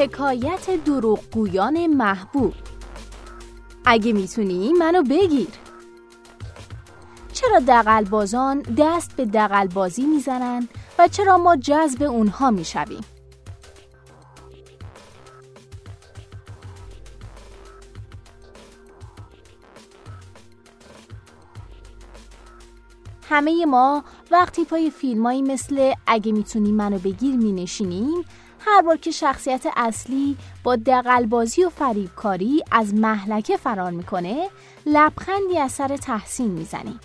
حکایت دروغگویان محبوب. اگه می‌تونی منو بگیر. چرا دقلبازان دست به دقلبازی می‌زنن و چرا ما جذب اونها می‌شویم؟ همه ما وقتی پای فیلمایی مثل اگه می‌تونی منو بگیر مینشینیم هر بار که شخصیت اصلی با دقلبازی و فریبکاری از محلکه فرار می‌کنه لبخندی از سر تحسین می‌زنیم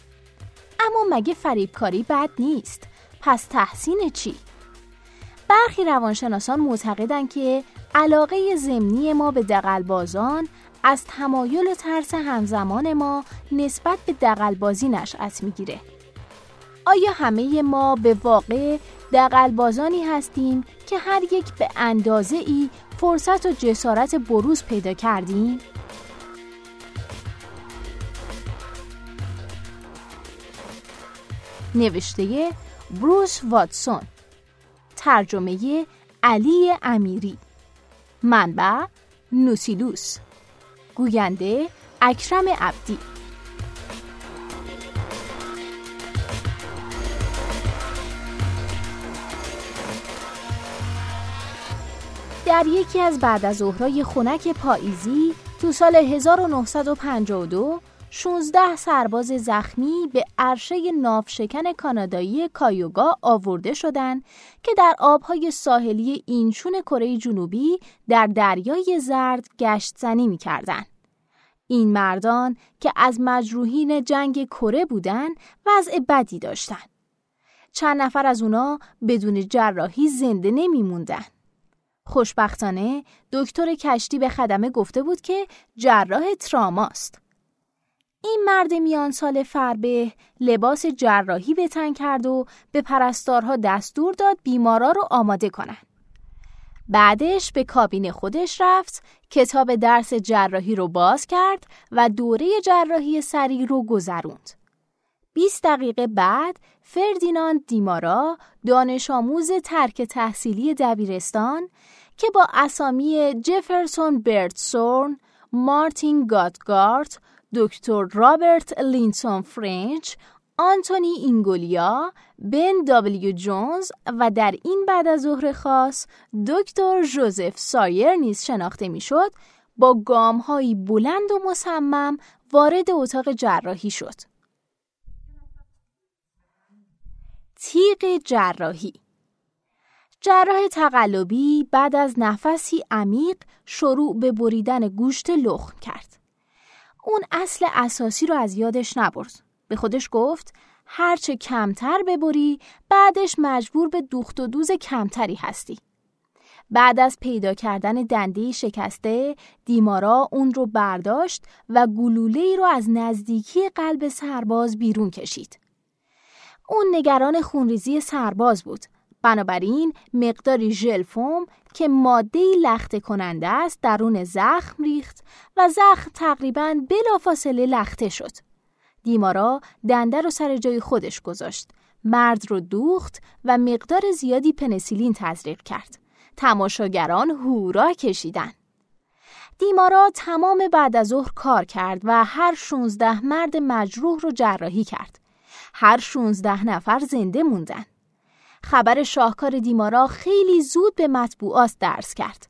اما مگه فریبکاری بد نیست؟ پس تحسین چی؟ برخی روانشناسان معتقدند که علاقه زمینی ما به دقلبازان از تمایل ترس همزمان ما نسبت به دقلبازی نشأت می‌گیره. آیا همه ما به واقع دقلبازانی هستیم که هر یک به اندازه ای فرصت و جسارت بروز پیدا کردیم؟ نوشته بروس واتسون ترجمه علی امیری منبع نوسیلوس گوینده اکرم عبدی در یکی از بعد از ظهرای خنک پاییزی تو سال 1952 16 سرباز زخمی به عرشه نافشکن کانادایی کایوگا آورده شدند که در آبهای ساحلی اینچون کره جنوبی در دریای زرد گشت زنی می کردن. این مردان که از مجروحین جنگ کره بودند وضع بدی داشتند. چند نفر از اونا بدون جراحی زنده نمی موندن. خوشبختانه دکتر کشتی به خدمه گفته بود که جراح تراماست. این مرد میان سال فربه لباس جراحی به تن کرد و به پرستارها دستور داد بیمارا رو آماده کنن. بعدش به کابین خودش رفت، کتاب درس جراحی رو باز کرد و دوره جراحی سریع رو گذروند. 20 دقیقه بعد فردیناند دیمارا دانش آموز ترک تحصیلی دبیرستان که با اسامی جفرسون برتسورن، مارتین گاتگارت، دکتر رابرت لینتون فرنچ، آنتونی اینگولیا، بن دابلیو جونز و در این بعد از ظهر خاص دکتر جوزف سایر نیز شناخته می‌شد با گامهایی بلند و مصمم وارد اتاق جراحی شد. تیغ جراحی جراح تقلبی بعد از نفسی عمیق شروع به بریدن گوشت لخم کرد. اون اصل اساسی رو از یادش نبرد. به خودش گفت هرچه کمتر ببری بعدش مجبور به دوخت و دوز کمتری هستی. بعد از پیدا کردن دنده شکسته دیمارا اون رو برداشت و گلوله ای رو از نزدیکی قلب سرباز بیرون کشید. اون نگران خونریزی سرباز بود بنابراین مقداری ژل فوم که ماده لخته کننده است درون زخم ریخت و زخم تقریبا بلافاصله لخته شد. دیمارا دنده رو سر جای خودش گذاشت. مرد رو دوخت و مقدار زیادی پنسیلین تزریق کرد. تماشاگران هورا کشیدن. دیمارا تمام بعد از ظهر کار کرد و هر 16 مرد مجروح رو جراحی کرد. هر 16 نفر زنده موندن. خبر شاهکار دیمارا خیلی زود به مطبوعات درس کرد.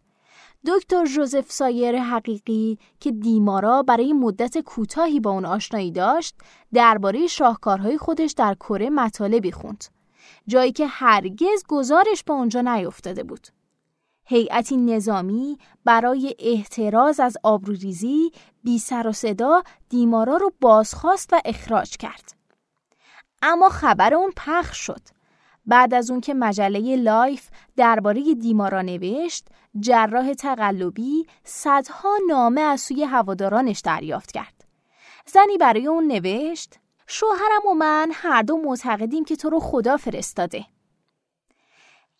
دکتر جوزف سایر حقیقی که دیمارا برای مدت کوتاهی با اون آشنایی داشت درباره شاهکارهای خودش در کره مطالبی خوند جایی که هرگز گذارش به اونجا نیفتاده بود هیئتی نظامی برای احتراز از آبروریزی بی سر و صدا دیمارا رو بازخواست و اخراج کرد اما خبر اون پخش شد بعد از اون که مجله لایف درباره دیمارا نوشت، جراح تقلبی صدها نامه از سوی هوادارانش دریافت کرد. زنی برای اون نوشت: شوهرم و من هر دو معتقدیم که تو رو خدا فرستاده.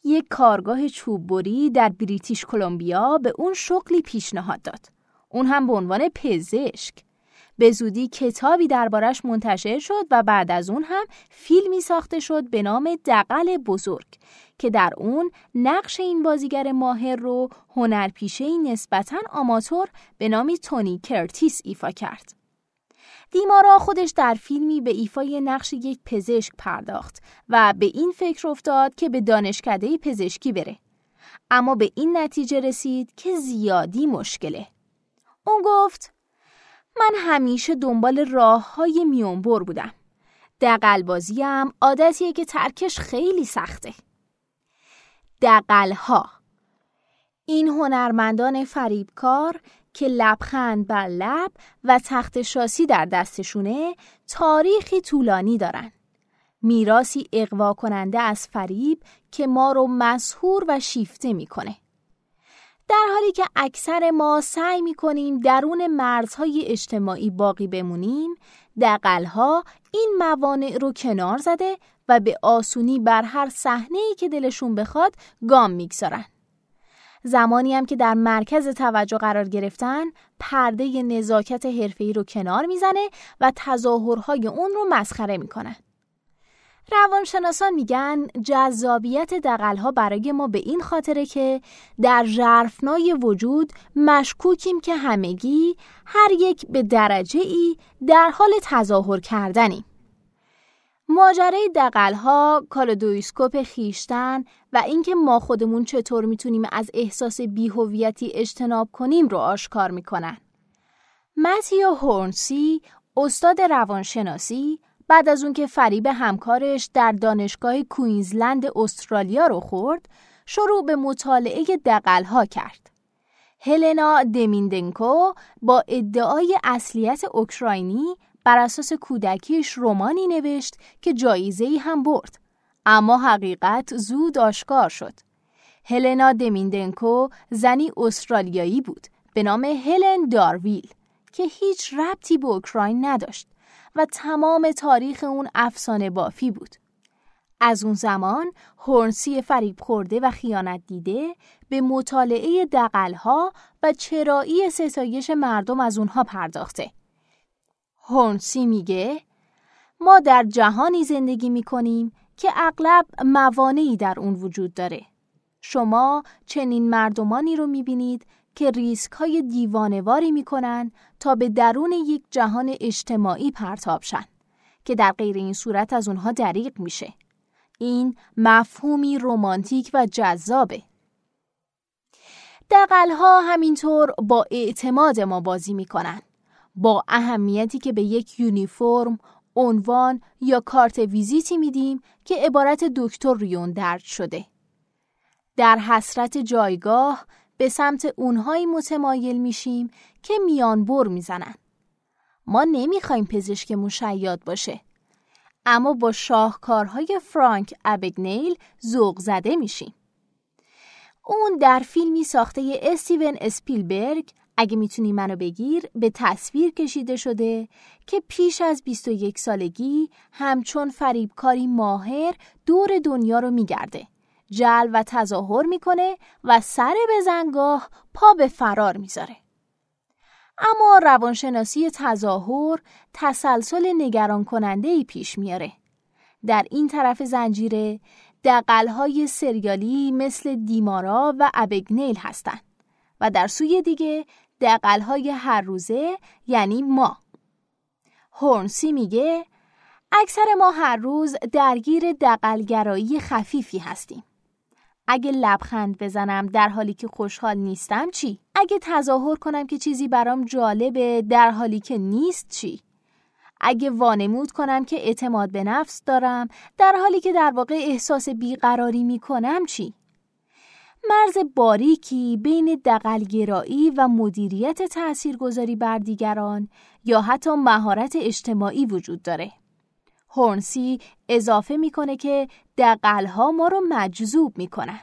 یک کارگاه چوببری در بریتیش کلمبیا به اون شغلی پیشنهاد داد. اون هم به عنوان پزشک. به زودی کتابی دربارش منتشر شد و بعد از اون هم فیلمی ساخته شد به نام دقل بزرگ که در اون نقش این بازیگر ماهر رو هنرپیشه نسبتا آماتور به نام تونی کرتیس ایفا کرد. دیمارا خودش در فیلمی به ایفای نقش یک پزشک پرداخت و به این فکر افتاد که به دانشکده پزشکی بره. اما به این نتیجه رسید که زیادی مشکله. اون گفت من همیشه دنبال راه های میونبر بودم. دغلبازیم عادتیه که ترکش خیلی سخته. دقلها این هنرمندان فریبکار که لبخند بر لب و تخت شاسی در دستشونه تاریخی طولانی دارن. میراسی اقوا کننده از فریب که ما رو مسهور و شیفته می‌کنه. در حالی که اکثر ما سعی می‌کنیم درون مرزهای اجتماعی باقی بمونیم، دقلها این موانع رو کنار زده و به آسونی بر هر صحنه‌ای که دلشون بخواد گام می‌گذارن. زمانی هم که در مرکز توجه قرار گرفتن پرده نزاکت حرفه‌ای رو کنار می‌زنه و تظاهرهای اون رو مسخره می‌کنن. روانشناسان میگن جذابیت دقلها برای ما به این خاطره که در ژرفنای وجود مشکوکیم که همگی هر یک به درجه ای در حال تظاهر کردنیم. ماجرای دغلها، کالیدوسکوپ خویشتن و اینکه ما خودمون چطور می‌تونیم از احساس بیهویتی اجتناب کنیم رو آشکار می‌کنن. متیو هورنسی، استاد روانشناسی، بعد از اون که فریب همکارش در دانشگاه کوینزلند استرالیا رو خورد، شروع به مطالعه دغلها کرد. هلنا دمیندنکو با ادعای اصلیت اوکراینی بر اساس کودکیش رومانی نوشت که جایزه ای هم برد. اما حقیقت زود آشکار شد. هلنا دمیندنکو زنی استرالیایی بود به نام هلن دارویل که هیچ ربطی به اوکراین نداشت و تمام تاریخ اون افسانه بافی بود. از اون زمان هورنسی فریب خورده و خیانت دیده به مطالعه دقلها و چرایی ستایش مردم از اونها پرداخته. هورنسی میگه ما در جهانی زندگی می‌کنیم که اغلب موانعی در اون وجود داره. شما چنین مردمانی رو می‌بینید که ریسک های دیوانواری می‌کنن تا به درون یک جهان اجتماعی پرتاب شن که در غیر این صورت از اونها دریق میشه. این مفهومی رومانتیک و جذابه. دقلها همینطور با اعتماد ما بازی می‌کنن. با اهمیتی که به یک یونیفرم، عنوان یا کارت ویزیتی میدیم که عبارت دکتر ریون درد شده. در حسرت جایگاه به سمت اونهایی متمایل میشیم که میان بر می‌زنن. ما نمی‌خوایم پزشک مشیاد باشه. اما با شاهکارهای فرانک ابگنیل ذوق زده میشیم. اون در فیلمی ساخته استیون اسپیلبرگ اگه می‌تونی منو بگیر به تصویر کشیده شده که پیش از 21 سالگی همچون فریبکاری ماهر دور دنیا رو میگرده. جل و تظاهر می‌کنه و سر به زنگاه پا به فرار می‌ذاره. اما روانشناسی تظاهر تسلسل نگران کننده ای پیش میاره. در این طرف زنجیره دقلهای سریالی مثل دیمارا و ابگنیل هستند و در سوی دیگه دقلهای هر روزه یعنی ما. هورنسی میگه اکثر ما هر روز درگیر دقلگرایی خفیفی هستیم. اگه لبخند بزنم در حالی که خوشحال نیستم چی؟ اگه تظاهر کنم که چیزی برام جالبه در حالی که نیست چی؟ اگه وانمود کنم که اعتماد به نفس دارم در حالی که در واقع احساس بیقراری می‌کنم چی؟ مرز باریکی بین دقلگرایی و مدیریت تاثیرگذاری بر دیگران یا حتی مهارت اجتماعی وجود داره. هورنسی اضافه می‌کنه که دقلها ما رو مجذوب می‌کنن.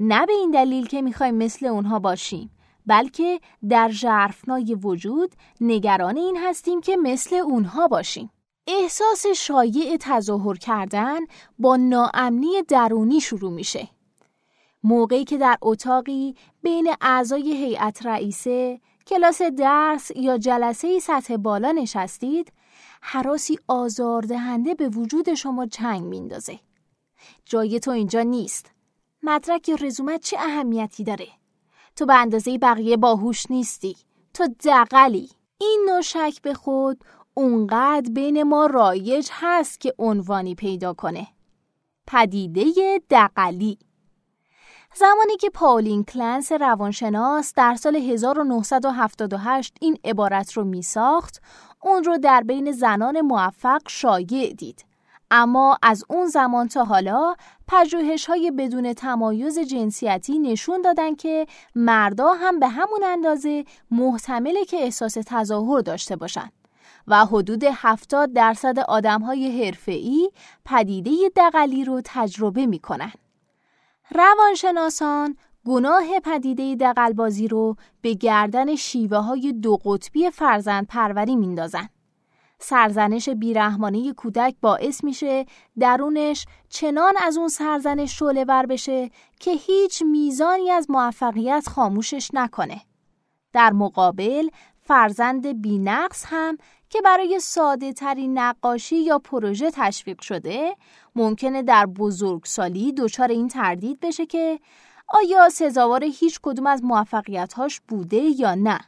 نه به این دلیل که می‌خوایم مثل اونها باشیم بلکه در ژرفنای وجود نگران این هستیم که مثل اونها باشیم. احساس شایع تظاهر کردن با ناامنی درونی شروع میشه. موقعی که در اتاقی بین اعضای هیئت رئیسه کلاس درس یا جلسه سطح بالا نشستید حراسی آزاردهنده به وجود شما چنگ میندازه. جای تو اینجا نیست. مدرک یا رزومت چه اهمیتی داره؟ تو به اندازه بقیه باهوش نیستی. تو دقلی. این نوع شک به خود اونقدر بین ما رایج هست که عنوانی پیدا کنه. پدیده دقلی زمانی که پاولین کلنس روانشناس در سال 1978 این عبارت رو می ساخت، اون رو در بین زنان موفق شایع دید. اما از اون زمان تا حالا پژوهش های بدون تمایز جنسیتی نشون دادن که مردا هم به همون اندازه محتمله که احساس تظاهر داشته باشن و حدود 70 درصد آدم های حرفه‌ای پدیده دقلی رو تجربه می‌کنن. روانشناسان گناه پدیده دقلبازی رو به گردن شیوه های دو قطبی فرزند پروری میندازن. سرزنش بیرحمانه کودک باعث میشه درونش چنان از اون سرزنش شعله ور بشه که هیچ میزانی از موفقیت خاموشش نکنه. در مقابل فرزند بینقص هم که برای ساده ترین نقاشی یا پروژه تشویق شده ممکنه در بزرگسالی دچار این تردید بشه که آیا سزاوار هیچ کدوم از موفقیتهاش بوده یا نه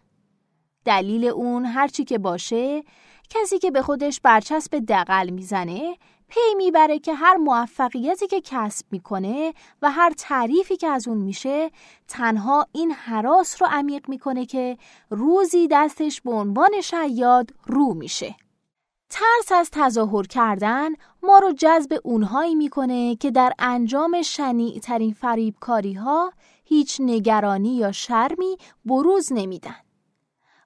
دلیل اون هرچی که باشه کسی که به خودش برچسب دقل می‌زنه پی می‌بره که هر موفقیتی که کسب می‌کنه و هر تعریفی که از اون میشه تنها این حراس رو عمیق می‌کنه که روزی دستش به عنوان شیاد رو میشه. ترس از تظاهر کردن ما رو جذب اونهایی می‌کنه که در انجام شنیع ترین فریبکاری ها هیچ نگرانی یا شرمی بروز نمیدن.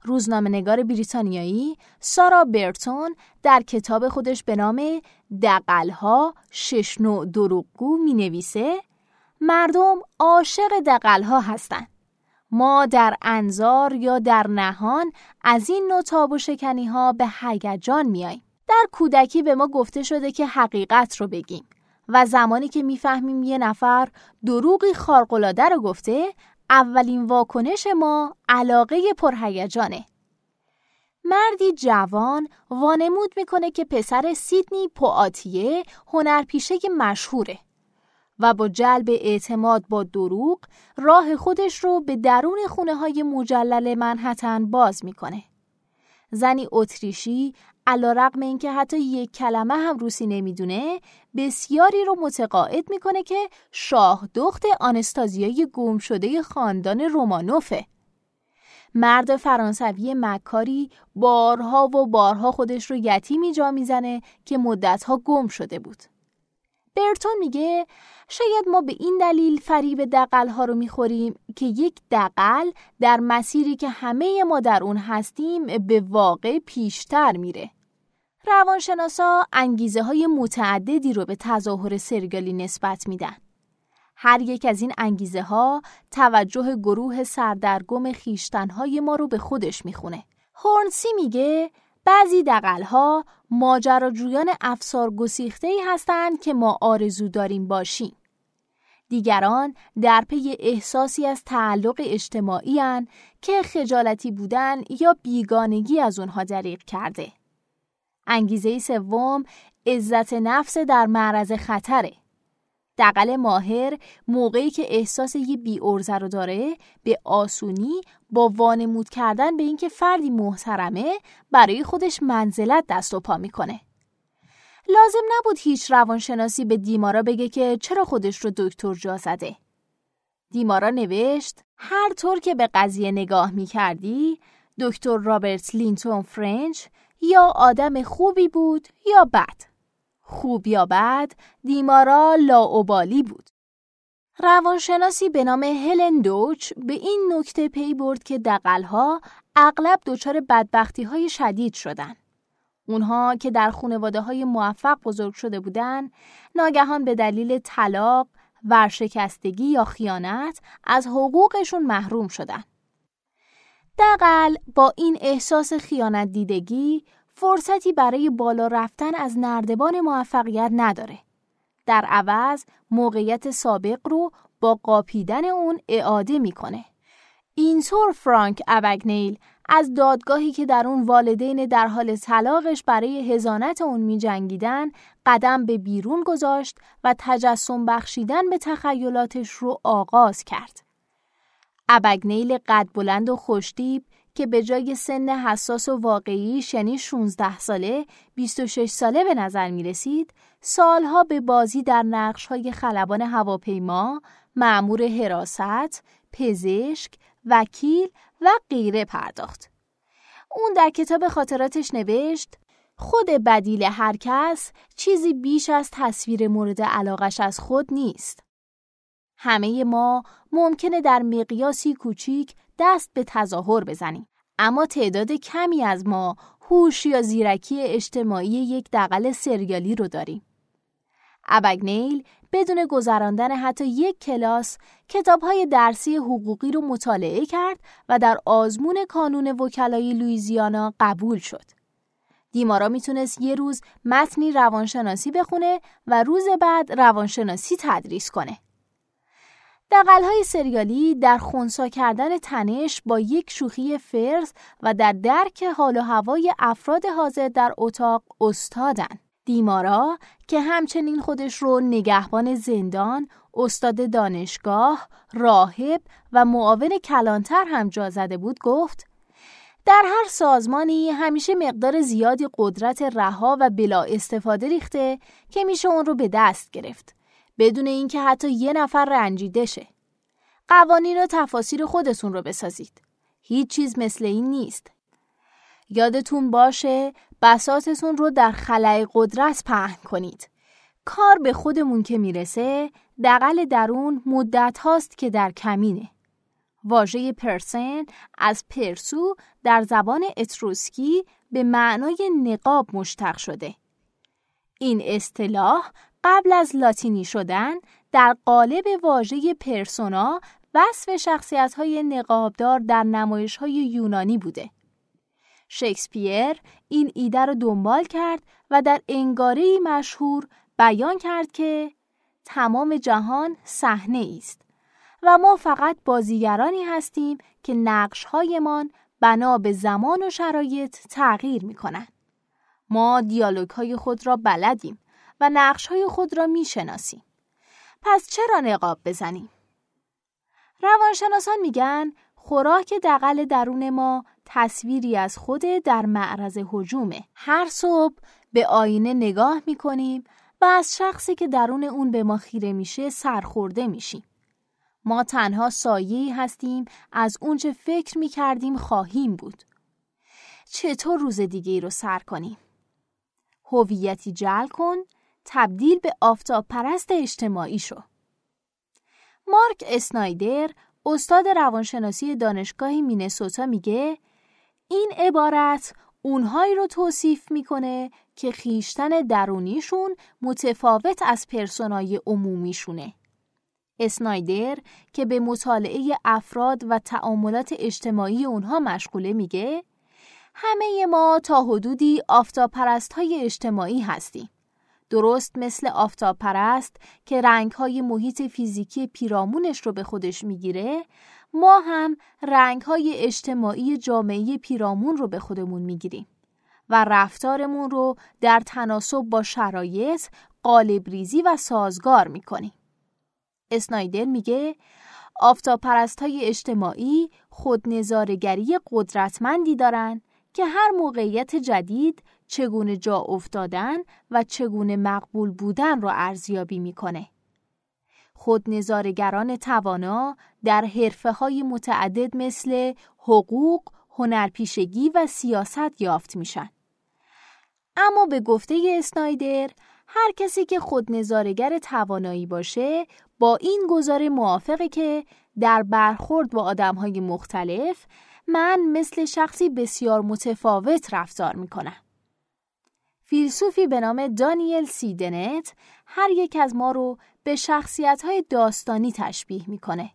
روزنامه نگار بریتانیایی سارا برتون در کتاب خودش به نام دقلها شش نوع دروغگو می نویسه مردم عاشق دقلها هستند. ما در انظار یا در نهان از این نوع تاب و شکنی ها به هیجان میاییم. در کودکی به ما گفته شده که حقیقت رو بگیم و زمانی که می‌فهمیم یه نفر دروغی خارق‌العاده رو گفته اولین واکنش ما علاقه پرهیجانه. مردی جوان وانمود می‌کنه که پسر سیدنی پوآتیه هنرپیشه مشهوره و با جلب اعتماد با دروغ راه خودش رو به درون خونه های مجلل منحتن باز می‌کنه. زنی اتریشی علا رقم این که حتی یک کلمه هم روسی نمی‌دونه بسیاری رو متقاعد می‌کنه که شاه دخت آنستازیای گم شده خاندان رومانوفه. مرد فرانسوی مکاری بارها و بارها خودش رو یتیمی جا می‌زنه که مدتها گم شده بود. برتون میگه شاید ما به این دلیل فریب دقل ها رو می‌خوریم که یک دقل در مسیری که همه ما در اون هستیم به واقع پیشتر میره. روانشناسا انگیزه های متعددی رو به تظاهر سرگالی نسبت میدن. هر یک از این انگیزه ها توجه گروه سردرگم خیشتنهای ما رو به خودش می‌خونه. هورنسی میگه بعضی دقلها ماجراجویان افسار گسیخته ای هستند که ما آرزو داریم باشیم. دیگران در پی احساسی از تعلق اجتماعی که خجالتی بودن یا بیگانگی از اونها دریق کرده. انگیزه سوم عزت نفس در معرض خطره. دقل ماهر موقعی که احساس یه بی رو داره به آسونی با وانمود کردن به اینکه فردی محترمه برای خودش منزلت دست و پا می‌کنه. لازم نبود هیچ روانشناسی به دیمارا بگه که چرا خودش رو دکتر جا زده. دیمارا نوشت هر طور که به قضیه نگاه می کردی دکتر رابرت لینتون فرنچ یا آدم خوبی بود یا بد. خوب یا بد دیمارا لاابالی بود. روانشناسی به نام هلن دوچ به این نکته پی برد که دغلها اغلب دچار بدبختی های شدید شدن. اونها که در خانواده های موفق بزرگ شده بودند، ناگهان به دلیل طلاق، ورشکستگی یا خیانت از حقوقشون محروم شدن. دقل با این احساس خیانت دیدگی فرصتی برای بالا رفتن از نردبان موفقیت نداره. در عوض موقعیت سابق رو با قاپیدن اون اعاده می‌کنه. اینطور فرانک ابگنیل از دادگاهی که در اون والدین در حال طلاقش برای هزانت اون می جنگیدن قدم به بیرون گذاشت و تجسم بخشیدن به تخیلاتش رو آغاز کرد. ابگنیل قد بلند و خوشتیب که به جای سن حساس و واقعی یعنی 16 ساله 26 ساله به نظر می رسید سالها به بازی در نقش های خلبان هواپیما، معمور حراست، پزشک، وکیل و غیره پرداخت. اون در کتاب خاطراتش نوشت خود بدیل هر کس چیزی بیش از تصویر مورد علاقش از خود نیست. همه ما ممکنه در مقیاسی کوچیک دست به تظاهر بزنیم. اما تعداد کمی از ما هوش یا زیرکی اجتماعی یک دقل سریالی رو داریم. ابگنیل بدون گذراندن حتی یک کلاس کتابهای درسی حقوقی رو مطالعه کرد و در آزمون کانون وکلای لویزیانا قبول شد. دیمارا می‌تونست یه روز متنی روانشناسی بخونه و روز بعد روانشناسی تدریس کنه. دقلهای سریالی در خونسا کردن تنش با یک شوخی فرز و در درک حال و هوای افراد حاضر در اتاق استادن. دیمارا که همچنین خودش رو نگهبان زندان، استاد دانشگاه، راهب و معاون کلانتر هم جا زده بود گفت در هر سازمانی همیشه مقدار زیادی قدرت رها و بلا استفاده ریخته که میشه اون رو به دست گرفت بدون اینکه حتی یه نفر رنجیده شه. قوانین و تفاسیر خودتون رو بسازید. هیچ چیز مثل این نیست. یادتون باشه بساتتون رو در خلای قدرت پهن کنید. کار به خودمون که می‌رسه دقل درون مدت هاست که در کمینه. واژه پرسن از پرسو در زبان اتروسکی به معنای نقاب مشتق شده. این اصطلاح قبل از لاتینی شدن در قالب واژه پرسونا وصف شخصیت های نقابدار در نمایش های یونانی بوده. شکسپیر این ایده رو دنبال کرد و در انگاره مشهور بیان کرد که تمام جهان صحنه است و ما فقط بازیگرانی هستیم که نقشهایمان بنا به زمان و شرایط تغییر می کنند. ما دیالوگ های خود را بلدیم و نقش های خود را می شناسیم. پس چرا نقاب بزنیم؟ روانشناسان میگن خوراک دقل درون ما تصویری از خود در معرض حجومه. هر صبح به آینه نگاه می‌کنیم و از شخصی که درون اون به ما خیره میشه سرخورده میشیم. ما تنها سایه هستیم از اونچه فکر می‌کردیم خواهیم بود. چطور روز دیگه ای رو سر کنیم؟ هویتی جل کن تبدیل به آفتاب پرست اجتماعی شو. مارک اسنایدر استاد روانشناسی دانشگاه مینسوتا میگه این عبارت اونهایی رو توصیف می‌کنه که خیشتن درونیشون متفاوت از پرسونای عمومیشونه. اسنایدر که به مطالعه افراد و تعاملات اجتماعی اونها مشغوله میگه همه ما تا حدودی آفتاب پرست های اجتماعی هستیم. درست مثل آفتاب پرست که رنگ های محیط فیزیکی پیرامونش رو به خودش می‌گیره ما هم رنگ های اجتماعی جامعه پیرامون رو به خودمون می‌گیریم و رفتارمون رو در تناسب با شرایط قالب ریزی و سازگار می‌کنیم. اسنایدر میگه آفتاب پرست های اجتماعی خود نظارگری قدرتمندی دارن که هر موقعیت جدید چگونه جا افتادن و چگونه مقبول بودن را ارزیابی می‌کنه. خود نظارگران توانا در حرفه های متعدد مثل حقوق، هنرپیشگی و سیاست یافت میشن. اما به گفته اسنایدر هر کسی که خود نظارگر توانایی باشه با این گزاره موافقه که در برخورد با آدم های مختلف من مثل شخصی بسیار متفاوت رفتار می‌کنم. فیلسوفی به نام دانیل سیدنت هر یک از ما رو به شخصیت های داستانی تشبیه می‌کنه.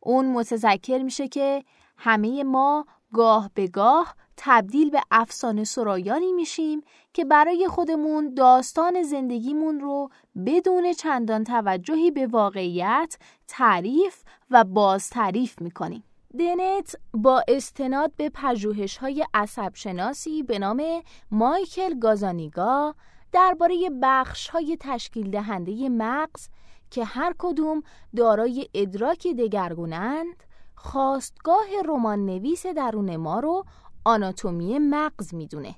اون متذکر میشه که همه ما گاه به گاه تبدیل به افسانه سرایانی میشیم که برای خودمون داستان زندگیمون رو بدون چندان توجهی به واقعیت تعریف و باز تعریف می‌کنیم. دنت با استناد به پژوهش های عصب شناسی به نام مایکل گازانیگا درباره بخش های تشکیل دهنده مغز که هر کدوم دارای ادراکی دگرگونند خواستگاه رمان نویس درون ما رو آناتومی مغز می‌دونه.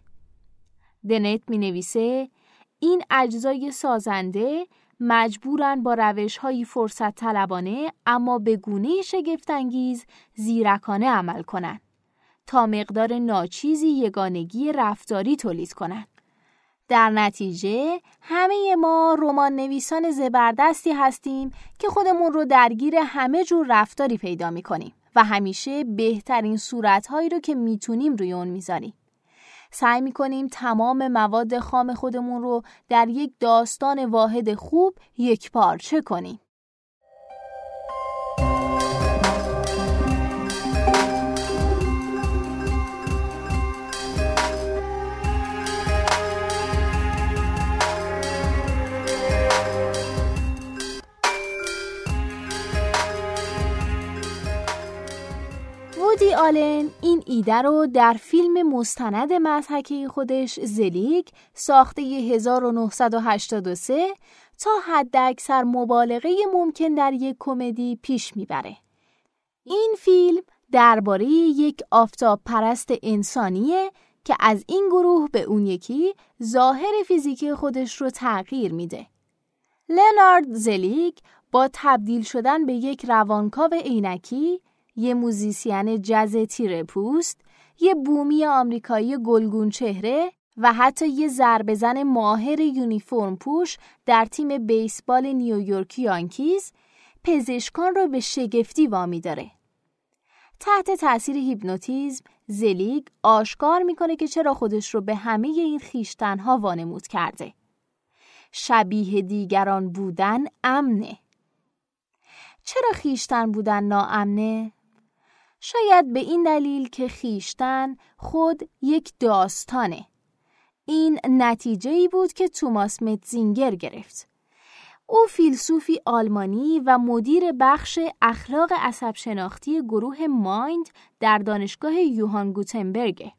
دنت می نویسه این اجزای سازنده مجبورن با روش های فرصت طلبانه اما به گونه شگفتانگیز زیرکانه عمل کنند تا مقدار ناچیزی یگانگی رفتاری تولید کنند. در نتیجه همه ما رمان نویسان زبردستی هستیم که خودمون رو درگیر همه جور رفتاری پیدا می کنیم و همیشه بهترین صورتهایی رو که می‌تونیم روی اون می‌ذاریم. سعی می‌کنیم تمام مواد خام خودمون رو در یک داستان واحد خوب یک پارچه کنیم. وودی آلن این ایده رو در فیلم مستند مضحکه خودش زلیگ ساخته 1983 تا حد اکثر مبالغه ممکن در یک کمدی پیش می‌بره. این فیلم درباره یک آفتاب پرست انسانیه که از این گروه به اون یکی ظاهر فیزیکی خودش رو تغییر میده. لنارد زلیگ با تبدیل شدن به یک روانکاو عینکی یه موزیسین جز تیره پوست، یه بومی آمریکایی گلگون چهره و حتی یه ضربه‌زن ماهر یونیفرم پوش در تیم بیسبال نیویورک یانکیز پزشکان رو به شگفتی وامی داره. تحت تاثیر هیپنوتیزم زلیگ آشکار می‌کنه که چرا خودش رو به همه این خویشتنها وانمود کرده. شبیه دیگران بودن امنه. چرا خیشتن بودن ناامنه؟ شاید به این دلیل که خیشتن خود یک داستانه. این نتیجه ای بود که توماس متزینگر گرفت. او فیلسوفی آلمانی و مدیر بخش اخلاق عصب شناختی گروه مایند در دانشگاه یوهان گوتنبرگ.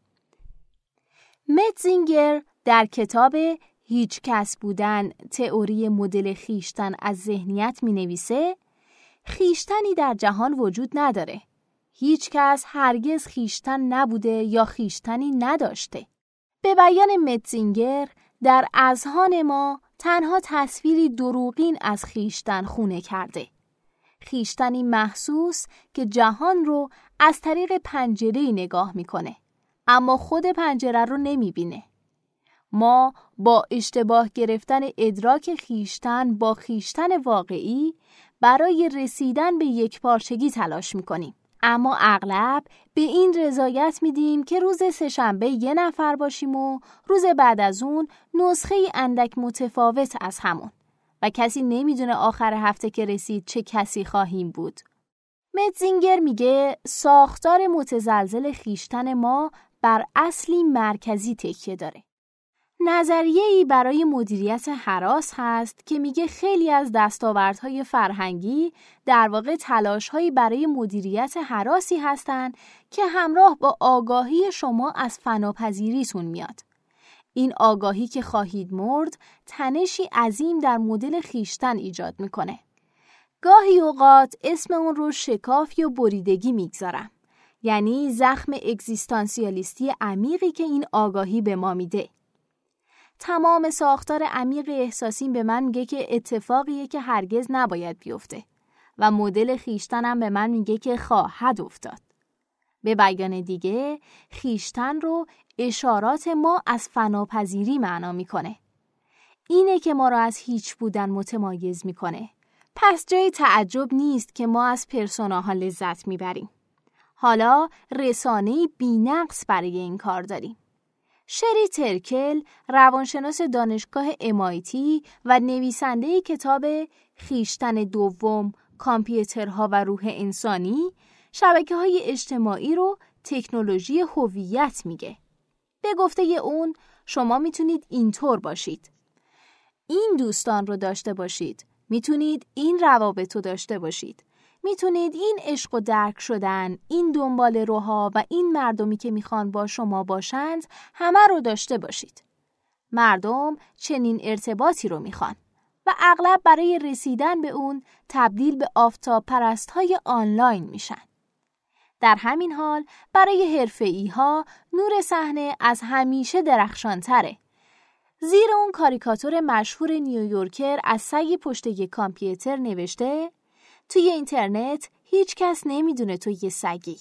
متزینگر در کتاب هیچ کس بودن تئوری مدل خیشتن از ذهنیت می نویسه خیشتنی در جهان وجود نداره. هیچ کس هرگز خیشتن نبوده یا خیشتنی نداشته. به بیان متزینگر در اذهان ما تنها تصویری دروغین از خیشتن خونه کرده. خیشتنی محسوس که جهان رو از طریق پنجره نگاه می‌کنه اما خود پنجره رو نمی‌بینه. ما با اشتباه گرفتن ادراک خیشتن با خیشتن واقعی برای رسیدن به یک پارچگی تلاش می‌کنیم. اما اغلب به این رضایت میدیم که روز سهشنبه یه نفر باشیم و روز بعد از اون نسخه اندک متفاوت از همون و کسی نمی‌دونه آخر هفته که رسید چه کسی خواهیم بود. متزینگر میگه ساختار متزلزل خیشتن ما بر اصلی مرکزی تکیه داره. نظریه ای برای مدیریت حراس هست که میگه خیلی از دستاوردهای فرهنگی در واقع تلاشهایی برای مدیریت حراسی هستند که همراه با آگاهی شما از فناپذیریتون میاد. این آگاهی که خواهید مرد تنشی عظیم در مدل خیشتن ایجاد می‌کنه. گاهی اوقات اسم اون رو شکاف یا بریدگی می‌گذارم. یعنی زخم اگزیستانسیالیستی عمیقی که این آگاهی به ما میده. تمام ساختار عمیق احساسیم به من میگه که اتفاقیه که هرگز نباید بیفته و مدل خیشتنم به من میگه که خواهد افتاد. به بیان دیگه خیشتن رو اشارات ما از فناپذیری معنا می‌کنه. اینه که ما را از هیچ بودن متمایز می‌کنه. پس جای تعجب نیست که ما از پرسوناها لذت می‌بریم. حالا رسانه بینقص برای این کار داریم. شری ترکل روانشناس دانشگاه امایتی و نویسنده کتاب خیشتن دوم کامپیوترها و روح انسانی شبکه های اجتماعی رو تکنولوژی هویت میگه. به گفته اون شما می‌تونید اینطور باشید. این دوستان رو داشته باشید. می‌تونید این روابط رو داشته باشید. می‌تونید این عشق و درک شدن، این دنبال روها و این مردمی که می‌خوان با شما باشند همه رو داشته باشید. مردم چنین ارتباطی رو می‌خوان و اغلب برای رسیدن به اون تبدیل به آفتاب پرست های آنلاین میشن. در همین حال برای حرفه‌ای ها نور صحنه از همیشه درخشان تره. زیر اون کاریکاتور مشهور نیویورکر از سگ پشت یک کامپیوتر نوشته توی اینترنت هیچ کس نمی‌دونه تو یه سگی.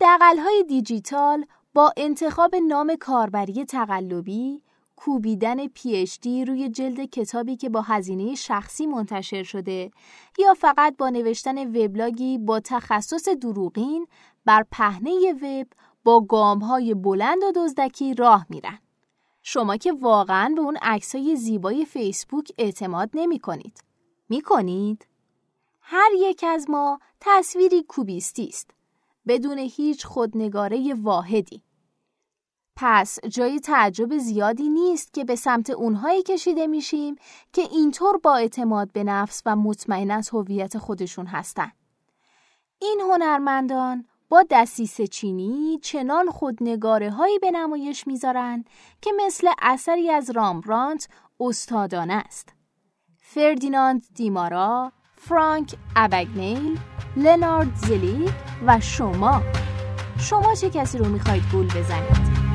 دقل های دیجیتال با انتخاب نام کاربری تقلبی کوبیدن پی روی جلد کتابی که با هزینه شخصی منتشر شده یا فقط با نوشتن وبلاگی با تخصص دروغین بر پهنه وب با گامهای بلند و دزدکی راه میرن. شما که واقعا به اون عکسای زیبای فیسبوک اعتماد نمی کنید. می کنید؟ هر یک از ما تصویری کوبیستی است بدون هیچ خودنگاره واحدی. پس جای تعجب زیادی نیست که به سمت اونهایی کشیده میشیم که اینطور با اعتماد به نفس و مطمئن از هویت خودشون هستن. این هنرمندان با دستیس چینی چنان خودنگاره هایی به نمایش می‌ذارن که مثل اثری از رامبرانت استادانه است. فردیناند دیمارا، فرانک ابگنیل، لنارد زلی و شما شما چه کسی رو می‌خواید گول بزنید؟